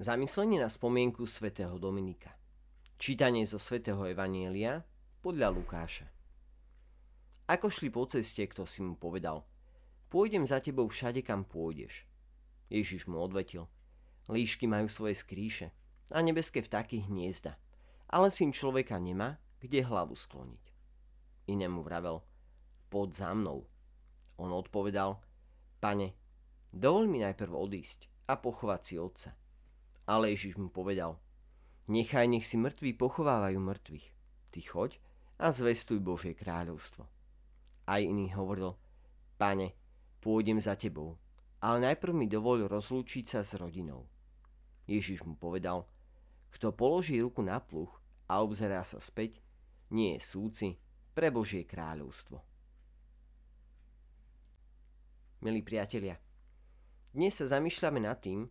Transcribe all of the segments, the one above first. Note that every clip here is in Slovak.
Zamyslenie na spomienku svätého Dominika. Čítanie zo svätého Evanielia podľa Lukáša. Ako šli po ceste, kto si mu povedal, pôjdem za tebou všade, kam pôjdeš. Ježiš mu odvetil, líšky majú svoje skríše a nebeské vtáky hniezda, ale syn človeka nemá, kde hlavu skloniť. Inému vravel, poď za mnou. On odpovedal, pane, dovol mi najprv odísť a pochovať si otca. Ale Ježiš mu povedal, nechaj, nech si mŕtvi pochovávajú mŕtvych. Ty choď a zvestuj Božie kráľovstvo. Aj iný hovoril, pane, pôjdem za tebou, ale najprv mi dovol rozlúčiť sa s rodinou. Ježiš mu povedal, kto položí ruku na pluch a obzerá sa späť, nie je súci pre Božie kráľovstvo. Milí priatelia, dnes sa zamýšľame nad tým,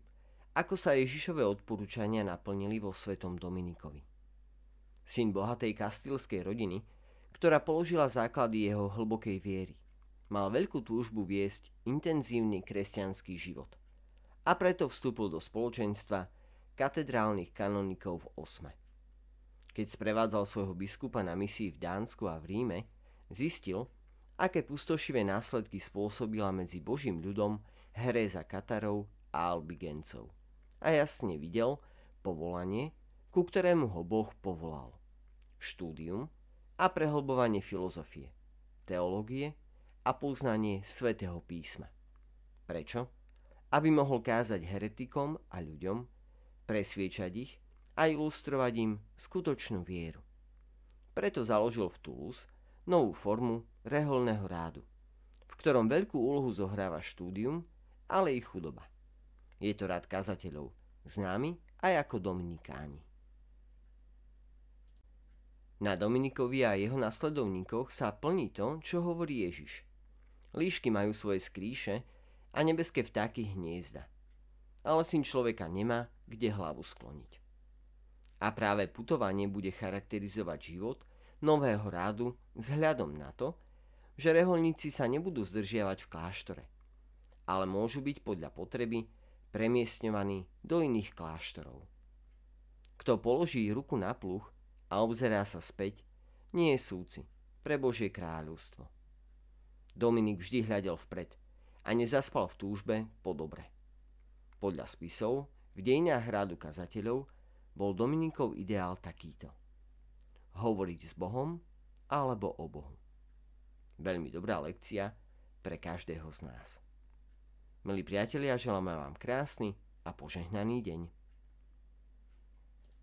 ako sa Ježišové odporúčania naplnili vo svetom Dominikovi. Syn bohatej kastilskej rodiny, ktorá položila základy jeho hlbokej viery, mal veľkú túžbu viesť intenzívny kresťanský život a preto vstúpil do spoločenstva katedrálnych kanonikov v Osme. Keď sprevádzal svojho biskupa na misii v Dánsku a v Ríme, zistil, aké pustošivé následky spôsobila medzi Božím ľudom Hereza Katarov a Albigencov a jasne videl povolanie, ku ktorému ho Boh povolal. Štúdium a prehlbovanie filozofie, teológie a poznanie svätého písma. Prečo? Aby mohol kázať heretikom a ľuďom, presviečať ich a ilustrovať im skutočnú vieru. Preto založil v Toulouse novú formu reholného rádu, v ktorom veľkú úlohu zohráva štúdium, ale i chudoba. Je to rád kazateľov, známy aj ako Dominikáni. Na Dominikovi a jeho nasledovníkoch sa plní to, čo hovorí Ježiš. Líšky majú svoje skríše a nebeské vtáky hniezda. Ale syn človeka nemá, kde hlavu skloniť. A práve putovanie bude charakterizovať život nového rádu vzhľadom na to, že reholníci sa nebudú zdržiavať v kláštore, ale môžu byť podľa potreby premiestňovaní do iných kláštorov. Kto položí ruku na pluch a obzerá sa späť, nie je súci pre Božie kráľovstvo. Dominik vždy hľadel vpred a nezaspal v túžbe po dobre. Podľa spisov v dejinách hrádu kazateľov bol Dominikov ideál takýto. Hovoriť s Bohom alebo o Bohu. Veľmi dobrá lekcia pre každého z nás. Milí priatelia, želáme vám krásny a požehnaný deň.